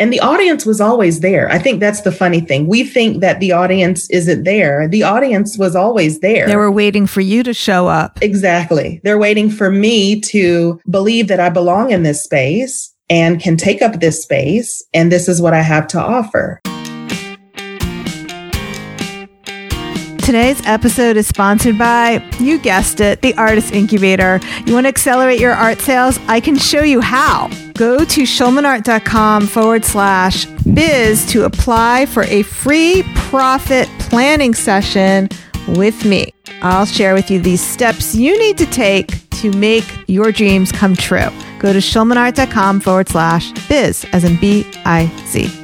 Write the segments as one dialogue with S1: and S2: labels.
S1: And the audience was always there. I think that's the funny thing. We think that the audience isn't there. The audience was always there.
S2: They were waiting for you to show up.
S1: Exactly. They're waiting for me to believe that I belong in this space and can take up this space. And this is what I have to offer.
S2: Today's episode is sponsored by, you guessed it, the Artist Incubator. You want to accelerate your art sales? I can show you how. Go to schulmanart.com forward slash biz to apply for a free profit planning session with me. I'll share with you these steps you need to take to make your dreams come true. Go to schulmanart.com forward slash biz, as in B I Z.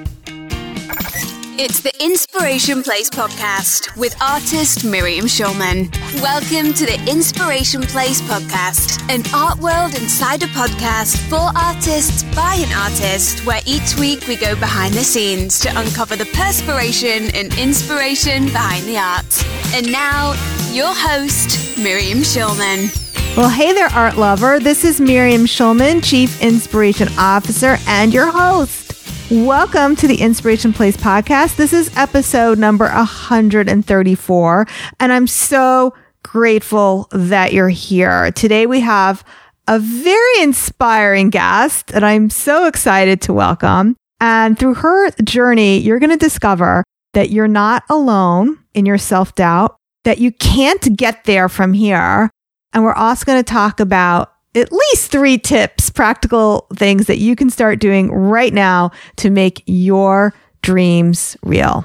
S3: It's the Inspiration Place podcast with artist Miriam Schulman. Welcome to the Inspiration Place podcast, an art world insider podcast for artists by an artist, where each week we go behind the scenes to uncover the perspiration and inspiration behind the art. And now, your host, Miriam Schulman.
S2: Well, hey there, art lover. This is Miriam Schulman, Chief Inspiration Officer and your host. Welcome to the Inspiration Place podcast. This is episode number 134, and I'm so grateful that you're here. Today we have a very inspiring guest that I'm so excited to welcome. And through her journey, you're going to discover that you're not alone in your self doubt, that you can't get there from here. And we're also going to talk about at least three tips, practical things that you can start doing right now to make your dreams real.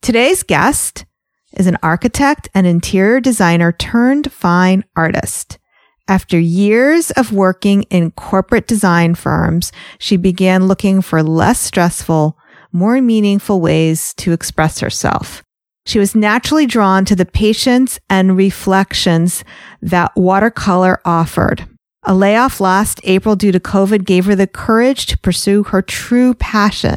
S2: Today's guest is an architect and interior designer turned fine artist. After years of working in corporate design firms, she began looking for less stressful, more meaningful ways to express herself. She was naturally drawn to the patience and reflections that watercolor offered. A layoff last April due to COVID gave her the courage to pursue her true passion.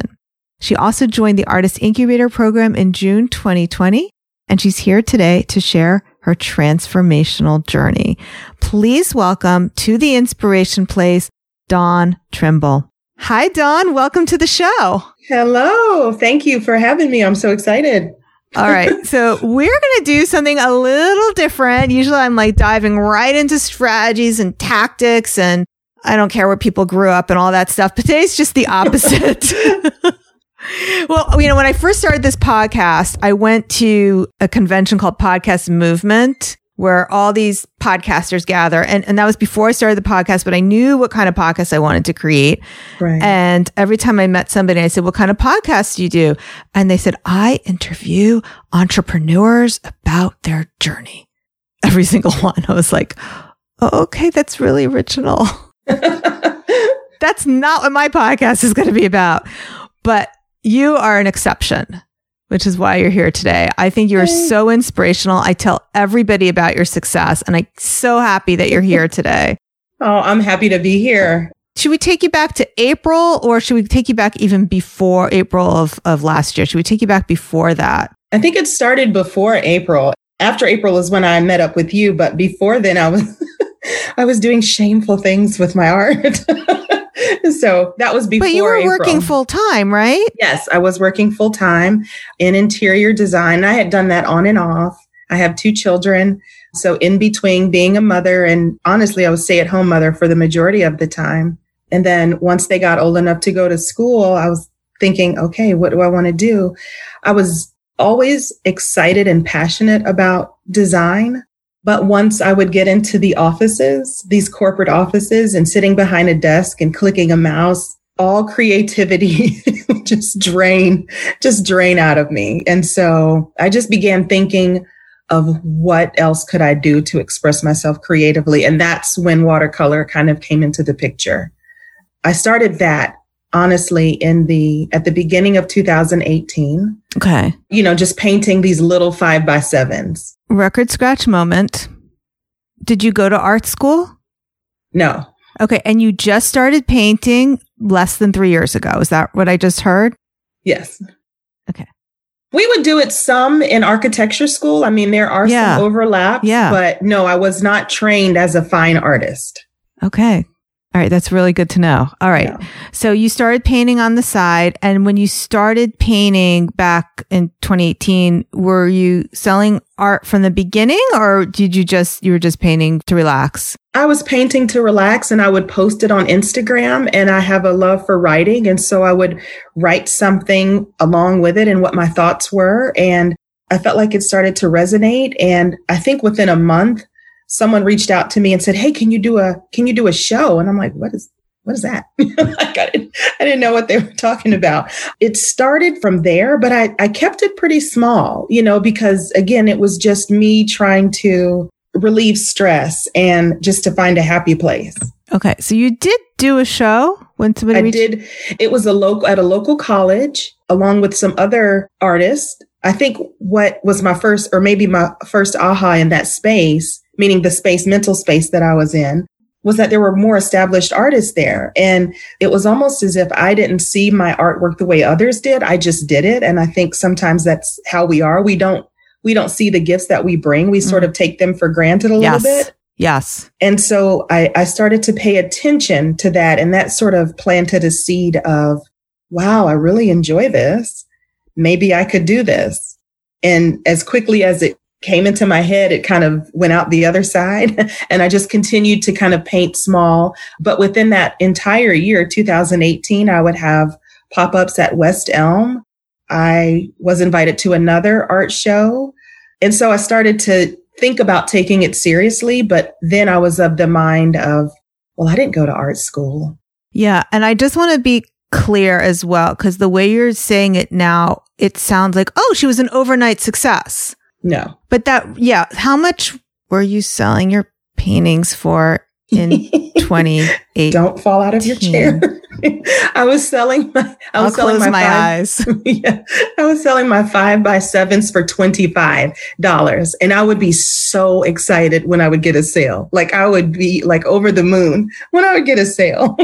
S2: She also joined the Artist Incubator program in June 2020, and she's here today to share her transformational journey. Please welcome to the Inspiration Place, Dawn Trimble. Hi, Dawn. Welcome to the show.
S1: Hello. Thank you for having me. I'm so excited.
S2: All right. So we're going to do something a little different. Usually I'm like diving right into strategies and tactics and I don't care where people grew up and all that stuff. But today's just the opposite. well, you know, when I first started this podcast, I went to a convention called Podcast Movement where all these podcasters gather. And, and that was before I started the podcast, but I knew what kind of podcast I wanted to create. Right. And every time I met somebody, I said, what kind of podcast do you do? And they said, I interview entrepreneurs about their journey. Every single one. I was like, oh, okay, that's really original. that's not what my podcast is going to be about. But you are an exception which is why you're here today. I think you're so inspirational. I tell everybody about your success, and I'm so happy that you're here today.
S1: Oh, I'm happy to be here.
S2: Should we take you back to April or should we take you back even before April of, of last year? Should we take you back before that?
S1: I think it started before April. After April is when I met up with you, but before then I was I was doing shameful things with my art. so that was before.
S2: But you were
S1: April.
S2: working full time, right?
S1: Yes, I was working full time in interior design. I had done that on and off. I have two children. So in between being a mother and honestly, I was stay at home mother for the majority of the time. And then once they got old enough to go to school, I was thinking, okay, what do I want to do? I was always excited and passionate about design. But once I would get into the offices, these corporate offices and sitting behind a desk and clicking a mouse, all creativity just drain, just drain out of me. And so I just began thinking of what else could I do to express myself creatively. And that's when watercolor kind of came into the picture. I started that honestly in the at the beginning of 2018
S2: okay.
S1: you know just painting these little five by sevens.
S2: Record scratch moment. Did you go to art school?
S1: No.
S2: Okay and you just started painting less than three years ago. Is that what i just heard?
S1: Yes.
S2: Okay.
S1: We would do it some in architecture school. I mean there are
S2: Yeah.
S1: some overlaps
S2: Yeah.
S1: but no i was not trained as a fine artist.
S2: Okay All right, that's really good to know. All right. Yeah. So you started painting on the side and when you started painting back in 2018, were you selling art from the beginning or did you just you were just painting to relax?
S1: I was painting to relax and I would post it on Instagram and I have a love for writing and so I would write something along with it and what my thoughts were and I felt like it started to resonate and I think within a month someone reached out to me and said, Hey, can you do a, can you do a show? And I'm like, what is, what is that? like I, didn't, I didn't know what they were talking about. It started from there, but I, I kept it pretty small, you know, because again, it was just me trying to relieve stress and just to find a happy place.
S2: Okay. So you did do a show when somebody
S1: I reached- did. It was a local, at a local college along with some other artists. I think what was my first or maybe my first aha in that space meaning the space, mental space that I was in, was that there were more established artists there. And it was almost as if I didn't see my artwork the way others did. I just did it. And I think sometimes that's how we are. We don't, we don't see the gifts that we bring. We mm. sort of take them for granted a
S2: yes.
S1: little bit.
S2: Yes.
S1: And so I, I started to pay attention to that. And that sort of planted a seed of, wow, I really enjoy this. Maybe I could do this. And as quickly as it came into my head, it kind of went out the other side. and I just continued to kind of paint small. But within that entire year, 2018, I would have pop ups at West Elm. I was invited to another art show. And so I started to think about taking it seriously. But then I was of the mind of, well, I didn't go to art school.
S2: Yeah. And I just want to be clear as well, because the way you're saying it now, it sounds like, oh, she was an overnight success.
S1: No.
S2: But that, yeah. How much were you selling your paintings for in 2018?
S1: Don't fall out of your chair. I was selling my, I was
S2: I'll
S1: selling
S2: my,
S1: my
S2: five, eyes.
S1: yeah, I was selling my five by sevens for $25. And I would be so excited when I would get a sale. Like I would be like over the moon when I would get a sale.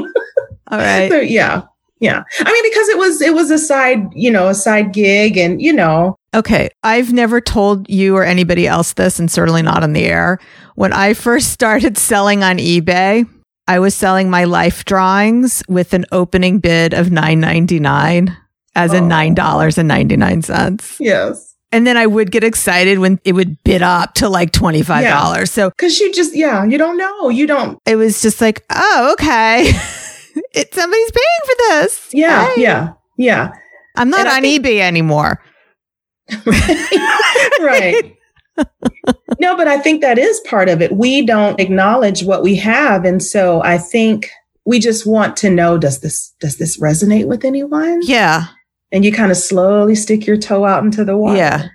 S2: All right.
S1: So yeah. Yeah. I mean, because it was, it was a side, you know, a side gig and, you know,
S2: Okay. I've never told you or anybody else this, and certainly not on the air. When I first started selling on eBay, I was selling my life drawings with an opening bid of nine ninety nine, as oh. in nine dollars and ninety nine cents.
S1: Yes.
S2: And then I would get excited when it would bid up to like twenty five dollars. Yeah. So
S1: because you just yeah, you don't know, you don't.
S2: It was just like, oh, okay, it somebody's paying for this.
S1: Yeah, hey. yeah, yeah.
S2: I'm not on think- eBay anymore.
S1: right. no, but I think that is part of it. We don't acknowledge what we have. And so I think we just want to know does this does this resonate with anyone?
S2: Yeah.
S1: And you kind of slowly stick your toe out into the water.
S2: Yeah.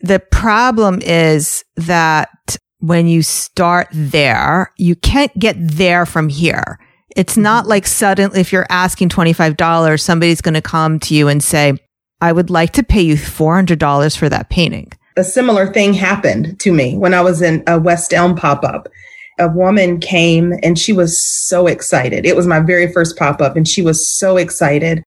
S2: The problem is that when you start there, you can't get there from here. It's not mm-hmm. like suddenly if you're asking $25, somebody's going to come to you and say, I would like to pay you $400 for that painting.
S1: A similar thing happened to me when I was in a West Elm pop up. A woman came and she was so excited. It was my very first pop up and she was so excited.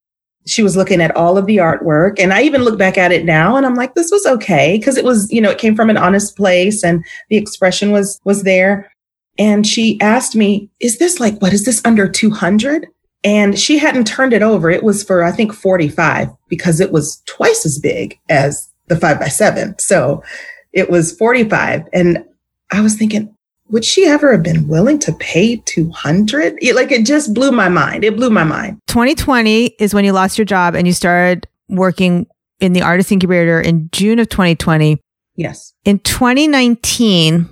S1: She was looking at all of the artwork and I even look back at it now and I'm like, this was okay. Cause it was, you know, it came from an honest place and the expression was, was there. And she asked me, is this like, what is this under 200? And she hadn't turned it over. It was for, I think, 45 because it was twice as big as the five by seven. So it was 45. And I was thinking, would she ever have been willing to pay 200? like it just blew my mind. It blew my mind.
S2: 2020 is when you lost your job and you started working in the artist incubator in June of 2020.
S1: Yes.
S2: In 2019,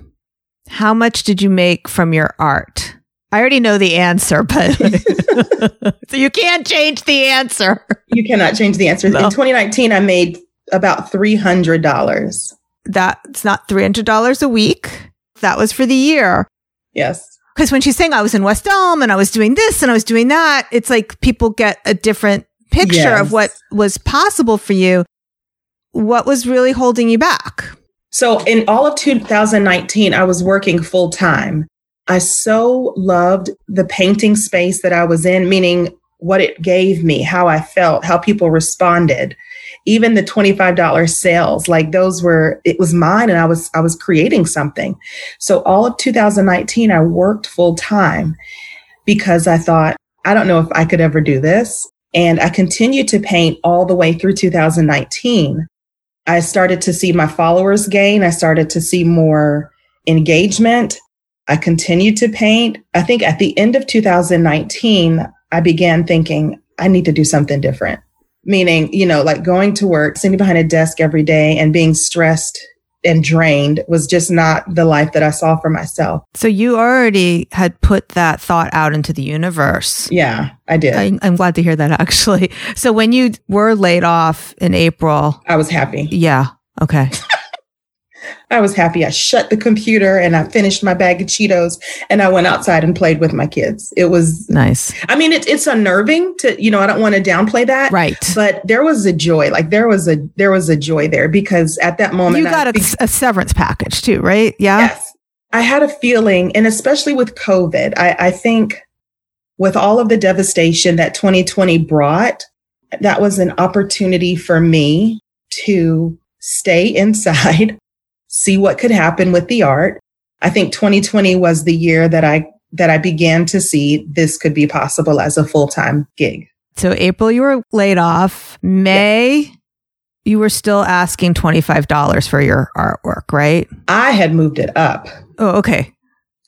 S2: how much did you make from your art? I already know the answer, but so you can't change the answer.
S1: You cannot change the answer. No. In 2019, I made about $300.
S2: That's not $300 a week. That was for the year.
S1: Yes.
S2: Because when she's saying I was in West Elm and I was doing this and I was doing that, it's like people get a different picture yes. of what was possible for you. What was really holding you back?
S1: So in all of 2019, I was working full time. I so loved the painting space that I was in, meaning what it gave me, how I felt, how people responded. Even the $25 sales, like those were, it was mine and I was, I was creating something. So all of 2019, I worked full time. because I thought, I don't know if I could ever do this. And I continued to paint all the way through 2019. I started to see my followers gain. I started to see more engagement. I continued to paint. I think at the end of 2019, I began thinking, I need to do something different. Meaning, you know, like going to work, sitting behind a desk every day and being stressed and drained was just not the life that I saw for myself.
S2: So you already had put that thought out into the universe.
S1: Yeah, I did.
S2: I, am glad to hear that actually. So when you were laid off in April,
S1: I was happy.
S2: Yeah. Okay.
S1: I was happy. I shut the computer and I finished my bag of Cheetos and I went outside and played with my kids. It was
S2: nice.
S1: I mean, it, it's unnerving to, you know, I don't want to downplay that.
S2: Right.
S1: But there was a joy. Like there was a, there was a joy there because at that moment,
S2: you got a severance package too, right? Yeah.
S1: Yes. I had a feeling, and especially with COVID, I, I think with all of the devastation that 2020 brought, that was an opportunity for me to stay inside see what could happen with the art. I think 2020 was the year that I that I began to see this could be possible as a full-time gig.
S2: So April you were laid off, May yeah. you were still asking $25 for your artwork, right?
S1: I had moved it up.
S2: Oh, okay.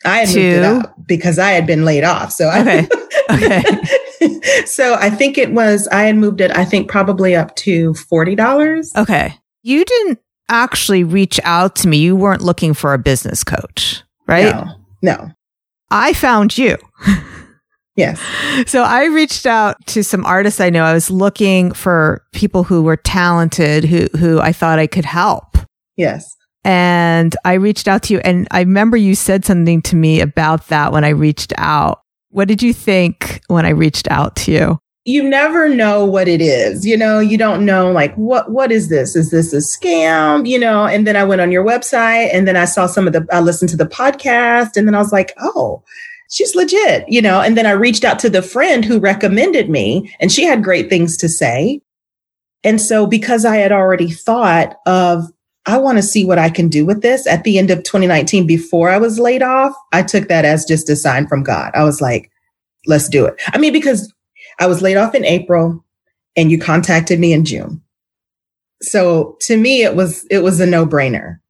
S1: I had to... moved it up because I had been laid off. So
S2: Okay.
S1: I, okay. so I think it was I had moved it I think probably up to $40.
S2: Okay. You didn't actually reach out to me, you weren't looking for a business coach, right?
S1: No. No.
S2: I found you.
S1: Yes.
S2: So I reached out to some artists I know. I was looking for people who were talented, who who I thought I could help.
S1: Yes.
S2: And I reached out to you and I remember you said something to me about that when I reached out. What did you think when I reached out to you?
S1: You never know what it is. You know, you don't know like what what is this? Is this a scam? You know, and then I went on your website and then I saw some of the I listened to the podcast and then I was like, "Oh, she's legit." You know, and then I reached out to the friend who recommended me and she had great things to say. And so because I had already thought of I want to see what I can do with this at the end of 2019 before I was laid off, I took that as just a sign from God. I was like, let's do it. I mean, because I was laid off in April and you contacted me in June. So to me, it was, it was a no brainer.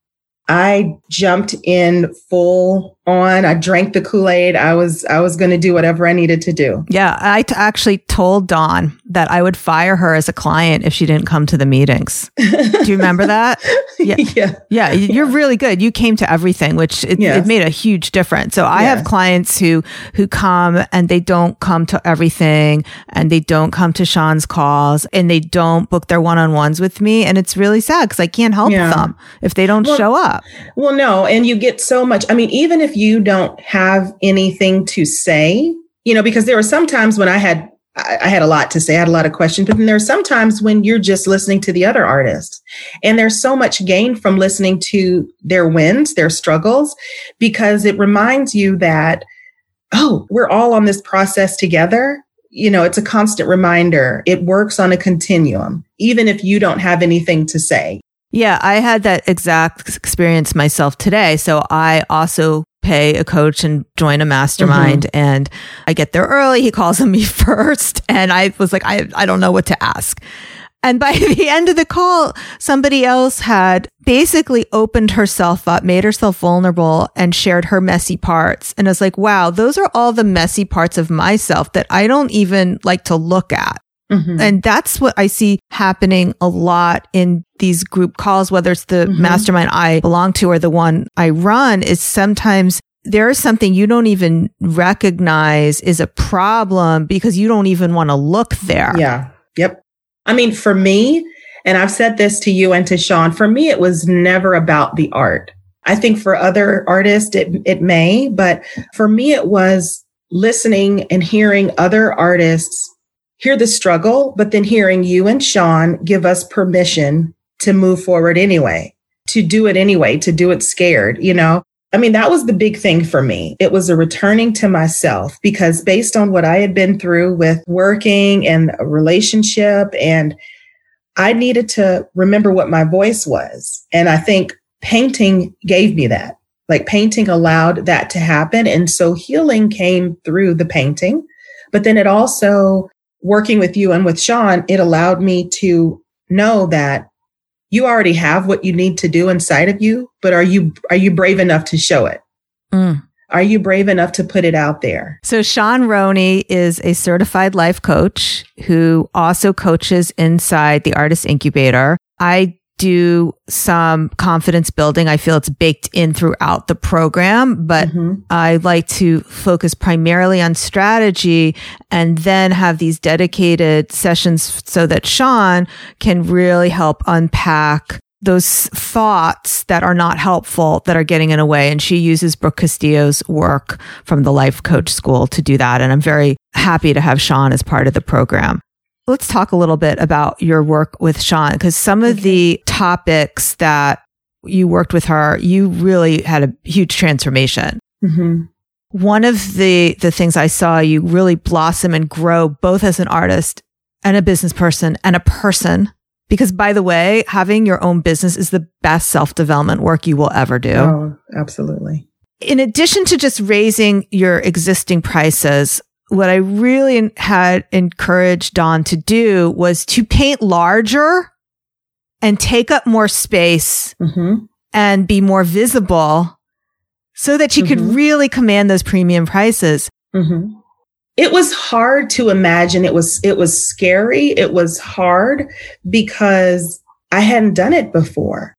S1: I jumped in full on. I drank the Kool-Aid. I was I was going to do whatever I needed to do.
S2: Yeah, I t- actually told Dawn that I would fire her as a client if she didn't come to the meetings. do you remember that?
S1: Yeah. yeah.
S2: Yeah, you're really good. You came to everything, which it, yes. it made a huge difference. So I yes. have clients who who come and they don't come to everything and they don't come to Sean's calls and they don't book their one-on-ones with me and it's really sad cuz I can't help yeah. them if they don't well, show up up.
S1: Well, no. And you get so much. I mean, even if you don't have anything to say, you know, because there were some times when I had I had a lot to say. I had a lot of questions, but then there are some times when you're just listening to the other artists and there's so much gain from listening to their wins, their struggles, because it reminds you that, oh, we're all on this process together. You know, it's a constant reminder. It works on a continuum, even if you don't have anything to say.
S2: Yeah, I had that exact experience myself today. So I also pay a coach and join a mastermind mm-hmm. and I get there early. He calls on me first. And I was like, I, I don't know what to ask. And by the end of the call, somebody else had basically opened herself up, made herself vulnerable and shared her messy parts. And I was like, wow, those are all the messy parts of myself that I don't even like to look at. Mm-hmm. And that's what I see happening a lot in these group calls, whether it's the mm-hmm. mastermind I belong to or the one I run is sometimes there is something you don't even recognize is a problem because you don't even want to look there.
S1: Yeah. Yep. I mean, for me, and I've said this to you and to Sean, for me, it was never about the art. I think for other artists, it, it may, but for me, it was listening and hearing other artists hear the struggle, but then hearing you and Sean give us permission to move forward anyway, to do it anyway, to do it scared, you know? I mean, that was the big thing for me. It was a returning to myself because based on what I had been through with working and a relationship and I needed to remember what my voice was. And I think painting gave me that. Like painting allowed that to happen. And so healing came through the painting. But then it also, working with you and with Sean, it allowed me to know that you already have what you need to do inside of you, but are you, are you brave enough to show it? Mm. Are you brave enough to put it out there?
S2: So Sean Roney is a certified life coach who also coaches inside the artist incubator. I do some confidence building. I feel it's baked in throughout the program, but mm-hmm. I like to focus primarily on strategy and then have these dedicated sessions so that Sean can really help unpack those thoughts that are not helpful that are getting in a way. And she uses Brooke Castillo's work from the life coach school to do that. And I'm very happy to have Sean as part of the program. Let's talk a little bit about your work with Sean because some of the topics that you worked with her, you really had a huge transformation. Mm-hmm. One of the, the things I saw you really blossom and grow both as an artist and a business person and a person. Because by the way, having your own business is the best self development work you will ever do.
S1: Oh, absolutely.
S2: In addition to just raising your existing prices, what I really had encouraged Dawn to do was to paint larger and take up more space mm-hmm. and be more visible so that she mm-hmm. could really command those premium prices. Mm-hmm.
S1: It was hard to imagine. It was, it was scary. It was hard because I hadn't done it before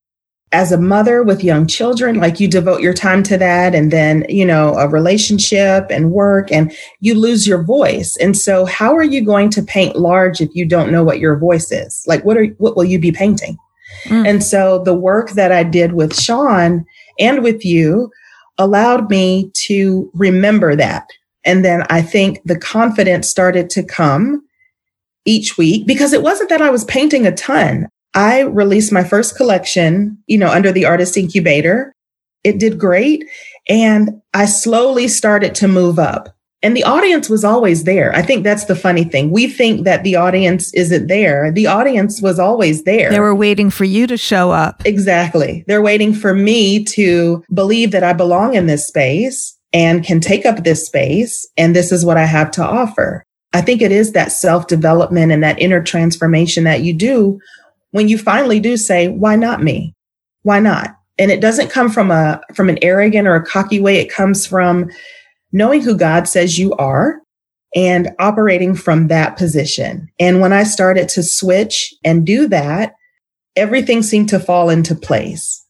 S1: as a mother with young children, like you devote your time to that and then, you know, a relationship and work and you lose your voice. And so how are you going to paint large if you don't know what your voice is? Like what are, what will you be painting? Mm. And so the work that I did with Sean and with you allowed me to remember that. And then I think the confidence started to come each week because it wasn't that I was painting a ton. I released my first collection, you know, under the artist incubator. It did great. And I slowly started to move up. And the audience was always there. I think that's the funny thing. We think that the audience isn't there. The audience was always there.
S2: They were waiting for you to show up.
S1: Exactly. They're waiting for me to believe that I belong in this space and can take up this space. And this is what I have to offer. I think it is that self development and that inner transformation that you do when you finally do say, why not me? Why not? And it doesn't come from a, from an arrogant or a cocky way. It comes from knowing who God says you are and operating from that position. And when I started to switch and do that, everything seemed to fall into place.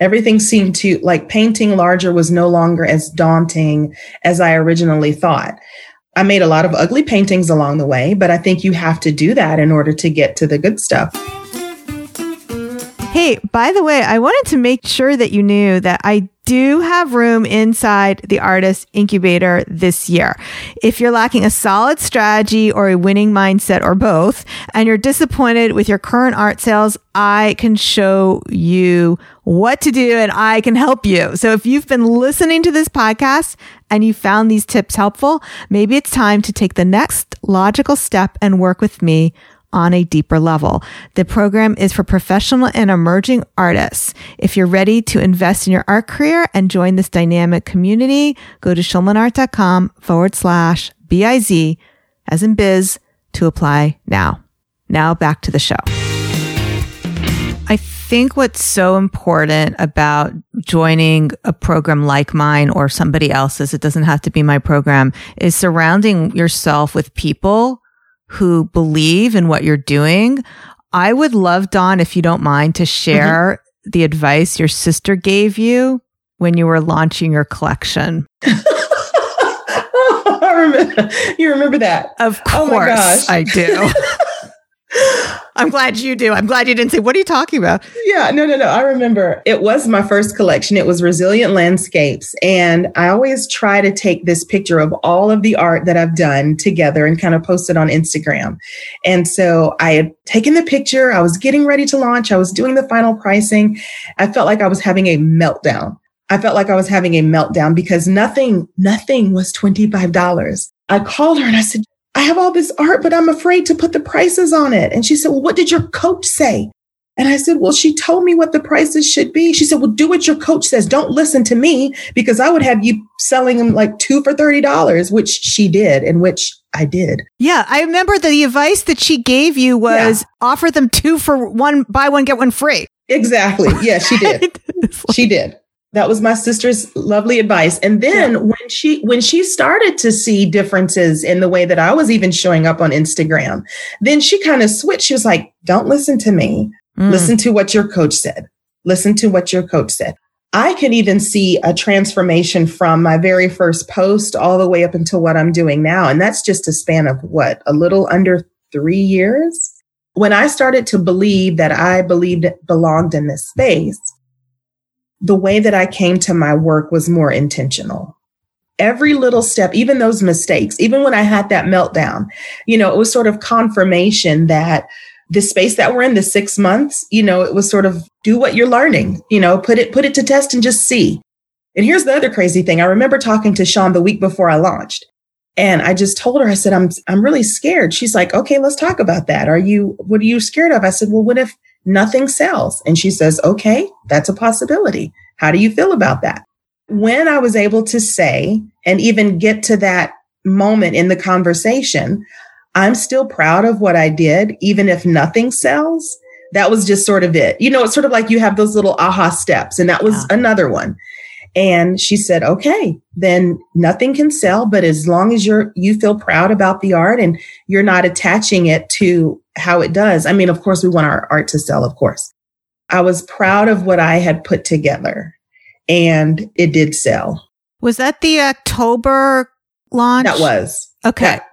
S1: Everything seemed to like painting larger was no longer as daunting as I originally thought. I made a lot of ugly paintings along the way, but I think you have to do that in order to get to the good stuff.
S2: Hey, by the way, I wanted to make sure that you knew that I do have room inside the artist incubator this year. If you're lacking a solid strategy or a winning mindset or both, and you're disappointed with your current art sales, I can show you what to do and I can help you. So if you've been listening to this podcast and you found these tips helpful, maybe it's time to take the next logical step and work with me on a deeper level. The program is for professional and emerging artists. If you're ready to invest in your art career and join this dynamic community, go to schulmanart.com forward slash BIZ as in biz to apply now. Now back to the show. I think what's so important about joining a program like mine or somebody else's, it doesn't have to be my program, is surrounding yourself with people who believe in what you're doing. I would love, Dawn, if you don't mind, to share mm-hmm. the advice your sister gave you when you were launching your collection.
S1: remember, you remember that?
S2: Of oh course, oh I do. I'm glad you do. I'm glad you didn't say, what are you talking about?
S1: Yeah, no, no, no. I remember it was my first collection. It was Resilient Landscapes. And I always try to take this picture of all of the art that I've done together and kind of post it on Instagram. And so I had taken the picture. I was getting ready to launch. I was doing the final pricing. I felt like I was having a meltdown. I felt like I was having a meltdown because nothing, nothing was $25. I called her and I said, I have all this art, but I'm afraid to put the prices on it. And she said, Well, what did your coach say? And I said, Well, she told me what the prices should be. She said, Well, do what your coach says. Don't listen to me because I would have you selling them like two for $30, which she did, and which I did.
S2: Yeah. I remember the advice that she gave you was yeah. offer them two for one, buy one, get one free.
S1: Exactly. Yeah, she did. she did. That was my sister's lovely advice. And then yeah. when she when she started to see differences in the way that I was even showing up on Instagram, then she kind of switched. She was like, "Don't listen to me. Mm. Listen to what your coach said. Listen to what your coach said." I can even see a transformation from my very first post all the way up until what I'm doing now. And that's just a span of what, a little under three years. When I started to believe that I believed belonged in this space, the way that I came to my work was more intentional. Every little step, even those mistakes, even when I had that meltdown, you know, it was sort of confirmation that the space that we're in, the six months, you know, it was sort of do what you're learning, you know, put it, put it to test and just see. And here's the other crazy thing. I remember talking to Sean the week before I launched. And I just told her, I said, I'm, I'm really scared. She's like, okay, let's talk about that. Are you, what are you scared of? I said, well, what if nothing sells. And she says, okay, that's a possibility. How do you feel about that? When I was able to say and even get to that moment in the conversation, I'm still proud of what I did, even if nothing sells. That was just sort of it. You know, it's sort of like you have those little aha steps. And that was yeah. another one. And she said, okay, then nothing can sell, but as long as you're, you feel proud about the art and you're not attaching it to how it does. I mean, of course, we want our art to sell, of course. I was proud of what I had put together and it did sell.
S2: Was that the October launch?
S1: That was.
S2: Okay.
S1: That,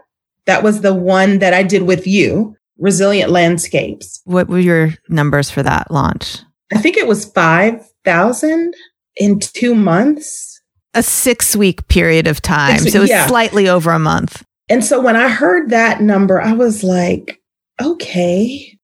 S1: that was the one that I did with you, Resilient Landscapes.
S2: What were your numbers for that launch?
S1: I think it was 5,000 in two months.
S2: A six week period of time. so it was yeah. slightly over a month.
S1: And so when I heard that number, I was like, okay,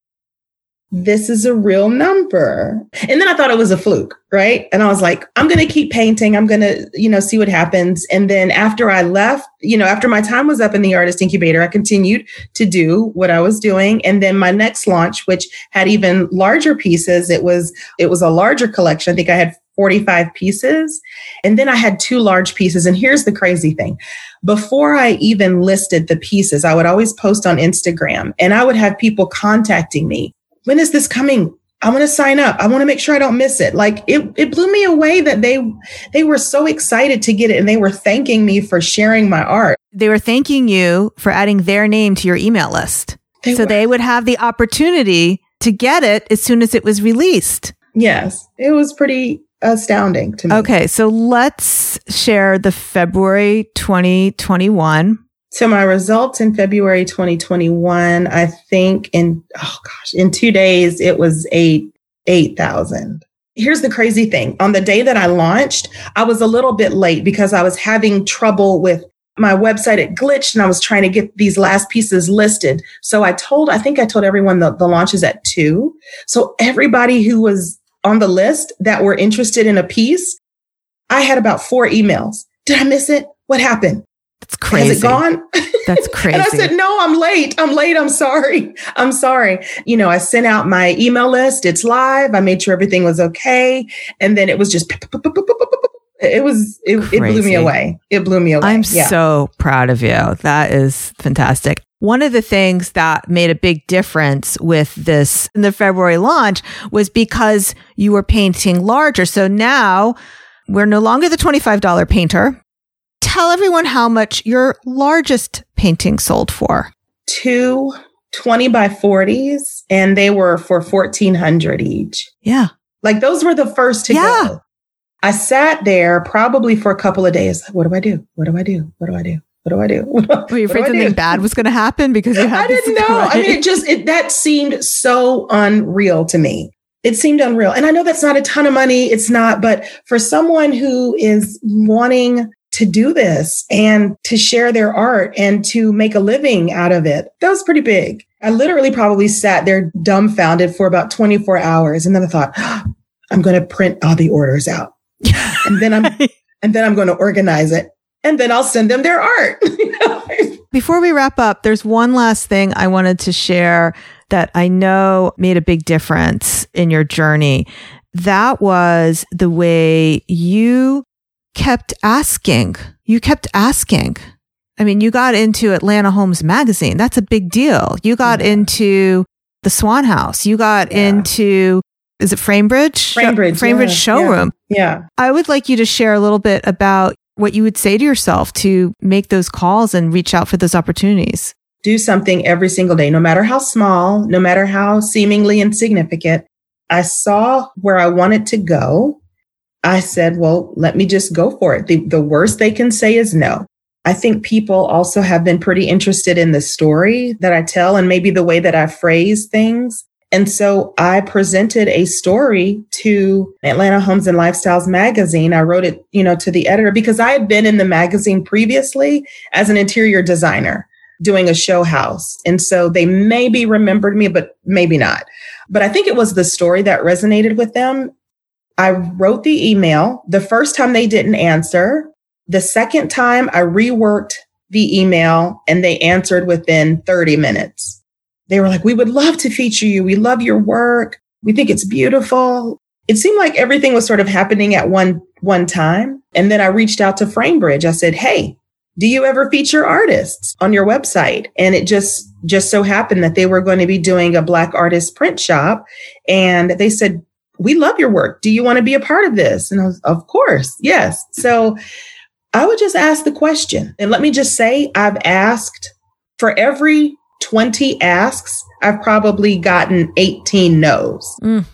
S1: this is a real number. And then I thought it was a fluke, right? And I was like, I'm going to keep painting. I'm going to, you know, see what happens. And then after I left, you know, after my time was up in the artist incubator, I continued to do what I was doing. And then my next launch, which had even larger pieces, it was, it was a larger collection. I think I had 45 pieces. And then I had two large pieces. And here's the crazy thing. Before I even listed the pieces, I would always post on Instagram and I would have people contacting me. When is this coming? I want to sign up. I want to make sure I don't miss it. Like it, it blew me away that they, they were so excited to get it and they were thanking me for sharing my art.
S2: They were thanking you for adding their name to your email list. They so were. they would have the opportunity to get it as soon as it was released.
S1: Yes, it was pretty astounding to me.
S2: Okay, so let's share the February 2021.
S1: So my results in February 2021, I think in oh gosh, in 2 days it was 8 8,000. Here's the crazy thing. On the day that I launched, I was a little bit late because I was having trouble with my website it glitched and I was trying to get these last pieces listed. So I told, I think I told everyone the, the launch is at two. So everybody who was on the list that were interested in a piece, I had about four emails. Did I miss it? What happened?
S2: That's crazy.
S1: Has it gone?
S2: That's crazy.
S1: and I said, no, I'm late. I'm late. I'm sorry. I'm sorry. You know, I sent out my email list. It's live. I made sure everything was okay. And then it was just, it was, it, it blew me away. It blew me away.
S2: I'm yeah. so proud of you. That is fantastic. One of the things that made a big difference with this in the February launch was because you were painting larger. So now we're no longer the $25 painter. Tell everyone how much your largest painting sold for.
S1: Two 20 by 40s and they were for 1400 each.
S2: Yeah.
S1: Like those were the first to yeah. go. I sat there probably for a couple of days. What do I do? What do I do? What do I do? what do I do?
S2: Were you afraid something bad was going to happen because you had?
S1: I didn't know. Right? I mean, it just it, that seemed so unreal to me. It seemed unreal, and I know that's not a ton of money. It's not, but for someone who is wanting to do this and to share their art and to make a living out of it, that was pretty big. I literally probably sat there dumbfounded for about 24 hours, and then I thought, oh, I'm going to print all the orders out, and then I'm and then I'm going to organize it and then I'll send them their art.
S2: Before we wrap up, there's one last thing I wanted to share that I know made a big difference in your journey. That was the way you kept asking. You kept asking. I mean, you got into Atlanta Homes Magazine. That's a big deal. You got yeah. into the Swan House. You got yeah. into is it Framebridge?
S1: Framebridge,
S2: Framebridge yeah, showroom.
S1: Yeah.
S2: I would like you to share a little bit about what you would say to yourself to make those calls and reach out for those opportunities.
S1: Do something every single day, no matter how small, no matter how seemingly insignificant. I saw where I wanted to go. I said, well, let me just go for it. The, the worst they can say is no. I think people also have been pretty interested in the story that I tell and maybe the way that I phrase things. And so I presented a story to Atlanta Homes and Lifestyles magazine. I wrote it, you know, to the editor because I had been in the magazine previously as an interior designer doing a show house. And so they maybe remembered me, but maybe not. But I think it was the story that resonated with them. I wrote the email. The first time they didn't answer. The second time I reworked the email and they answered within 30 minutes. They were like, we would love to feature you. We love your work. We think it's beautiful. It seemed like everything was sort of happening at one, one time. And then I reached out to Framebridge. I said, Hey, do you ever feature artists on your website? And it just, just so happened that they were going to be doing a black artist print shop. And they said, we love your work. Do you want to be a part of this? And I was, of course, yes. So I would just ask the question. And let me just say, I've asked for every 20 asks, I've probably gotten 18 no's. Mm.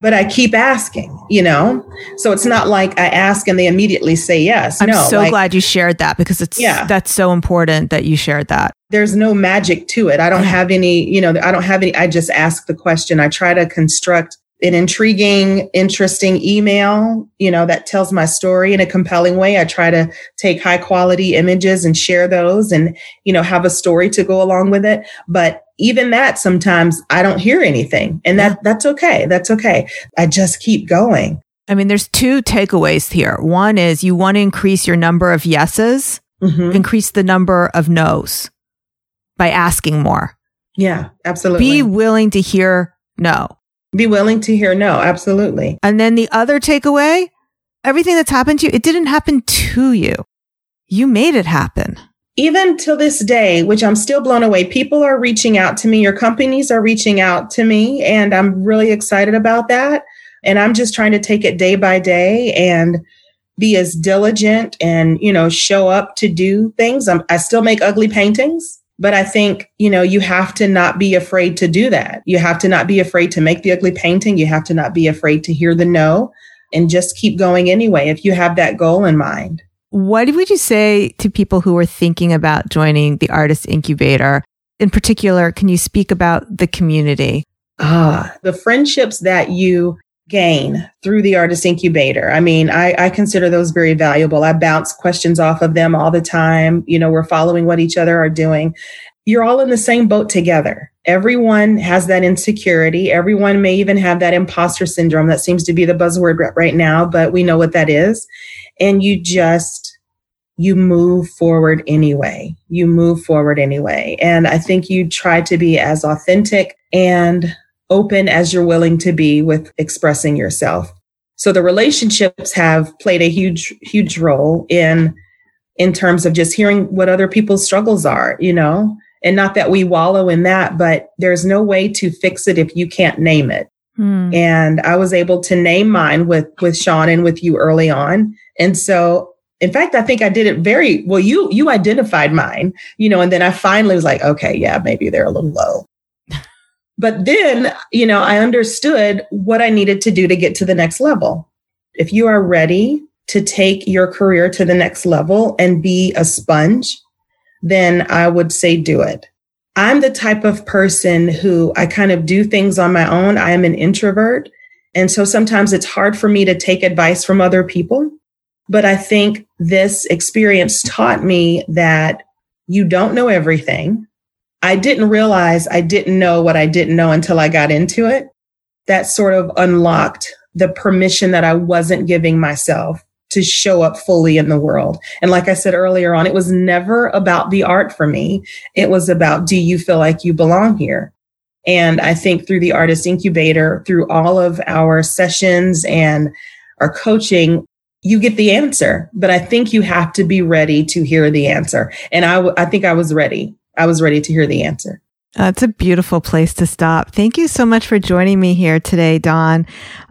S1: But I keep asking, you know? So it's not like I ask and they immediately say yes.
S2: I'm
S1: no,
S2: so
S1: like,
S2: glad you shared that because it's yeah. that's so important that you shared that.
S1: There's no magic to it. I don't have any, you know, I don't have any I just ask the question. I try to construct an intriguing, interesting email, you know, that tells my story in a compelling way. I try to take high quality images and share those and, you know, have a story to go along with it. But even that sometimes I don't hear anything and that, that's okay. That's okay. I just keep going.
S2: I mean, there's two takeaways here. One is you want to increase your number of yeses, mm-hmm. increase the number of no's by asking more.
S1: Yeah, absolutely.
S2: Be willing to hear no.
S1: Be willing to hear no, absolutely.
S2: And then the other takeaway everything that's happened to you, it didn't happen to you. You made it happen.
S1: Even till this day, which I'm still blown away, people are reaching out to me, your companies are reaching out to me, and I'm really excited about that. And I'm just trying to take it day by day and be as diligent and, you know, show up to do things. I'm, I still make ugly paintings. But I think, you know, you have to not be afraid to do that. You have to not be afraid to make the ugly painting. You have to not be afraid to hear the no and just keep going anyway if you have that goal in mind.
S2: What would you say to people who are thinking about joining the Artist Incubator? In particular, can you speak about the community?
S1: Ah, the friendships that you gain through the artist incubator. I mean, I, I, consider those very valuable. I bounce questions off of them all the time. You know, we're following what each other are doing. You're all in the same boat together. Everyone has that insecurity. Everyone may even have that imposter syndrome. That seems to be the buzzword right now, but we know what that is. And you just, you move forward anyway. You move forward anyway. And I think you try to be as authentic and open as you're willing to be with expressing yourself. So the relationships have played a huge, huge role in, in terms of just hearing what other people's struggles are, you know, and not that we wallow in that, but there's no way to fix it if you can't name it. Hmm. And I was able to name mine with, with Sean and with you early on. And so in fact, I think I did it very well. You, you identified mine, you know, and then I finally was like, okay, yeah, maybe they're a little low. But then, you know, I understood what I needed to do to get to the next level. If you are ready to take your career to the next level and be a sponge, then I would say do it. I'm the type of person who I kind of do things on my own. I am an introvert. And so sometimes it's hard for me to take advice from other people. But I think this experience taught me that you don't know everything. I didn't realize I didn't know what I didn't know until I got into it. That sort of unlocked the permission that I wasn't giving myself to show up fully in the world. And like I said earlier on, it was never about the art for me. It was about, do you feel like you belong here? And I think through the Artist Incubator, through all of our sessions and our coaching, you get the answer. But I think you have to be ready to hear the answer. And I, w- I think I was ready. I was ready to hear the answer.
S2: That's a beautiful place to stop. Thank you so much for joining me here today, Dawn.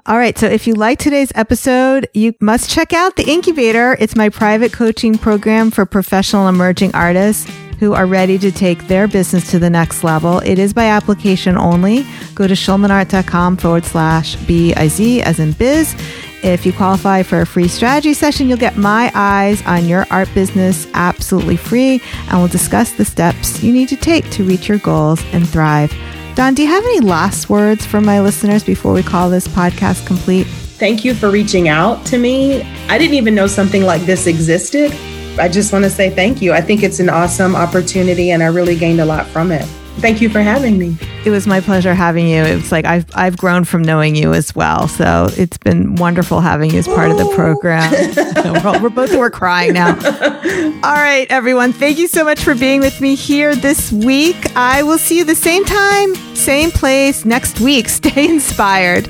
S2: All right. So if you like today's episode, you must check out the incubator. It's my private coaching program for professional emerging artists who are ready to take their business to the next level. It is by application only. Go to schulmanart.com forward slash B-I-Z as in biz. If you qualify for a free strategy session, you'll get my eyes on your art business absolutely free, and we'll discuss the steps you need to take to reach your goals and thrive. Dawn, do you have any last words for my listeners before we call this podcast complete?
S1: Thank you for reaching out to me. I didn't even know something like this existed. I just want to say thank you. I think it's an awesome opportunity and I really gained a lot from it. Thank you for having me.
S2: It was my pleasure having you. It's like I've I've grown from knowing you as well. So it's been wonderful having you as part of the program. we're, we're both we're crying now. All right, everyone. Thank you so much for being with me here this week. I will see you the same time, same place next week. Stay inspired.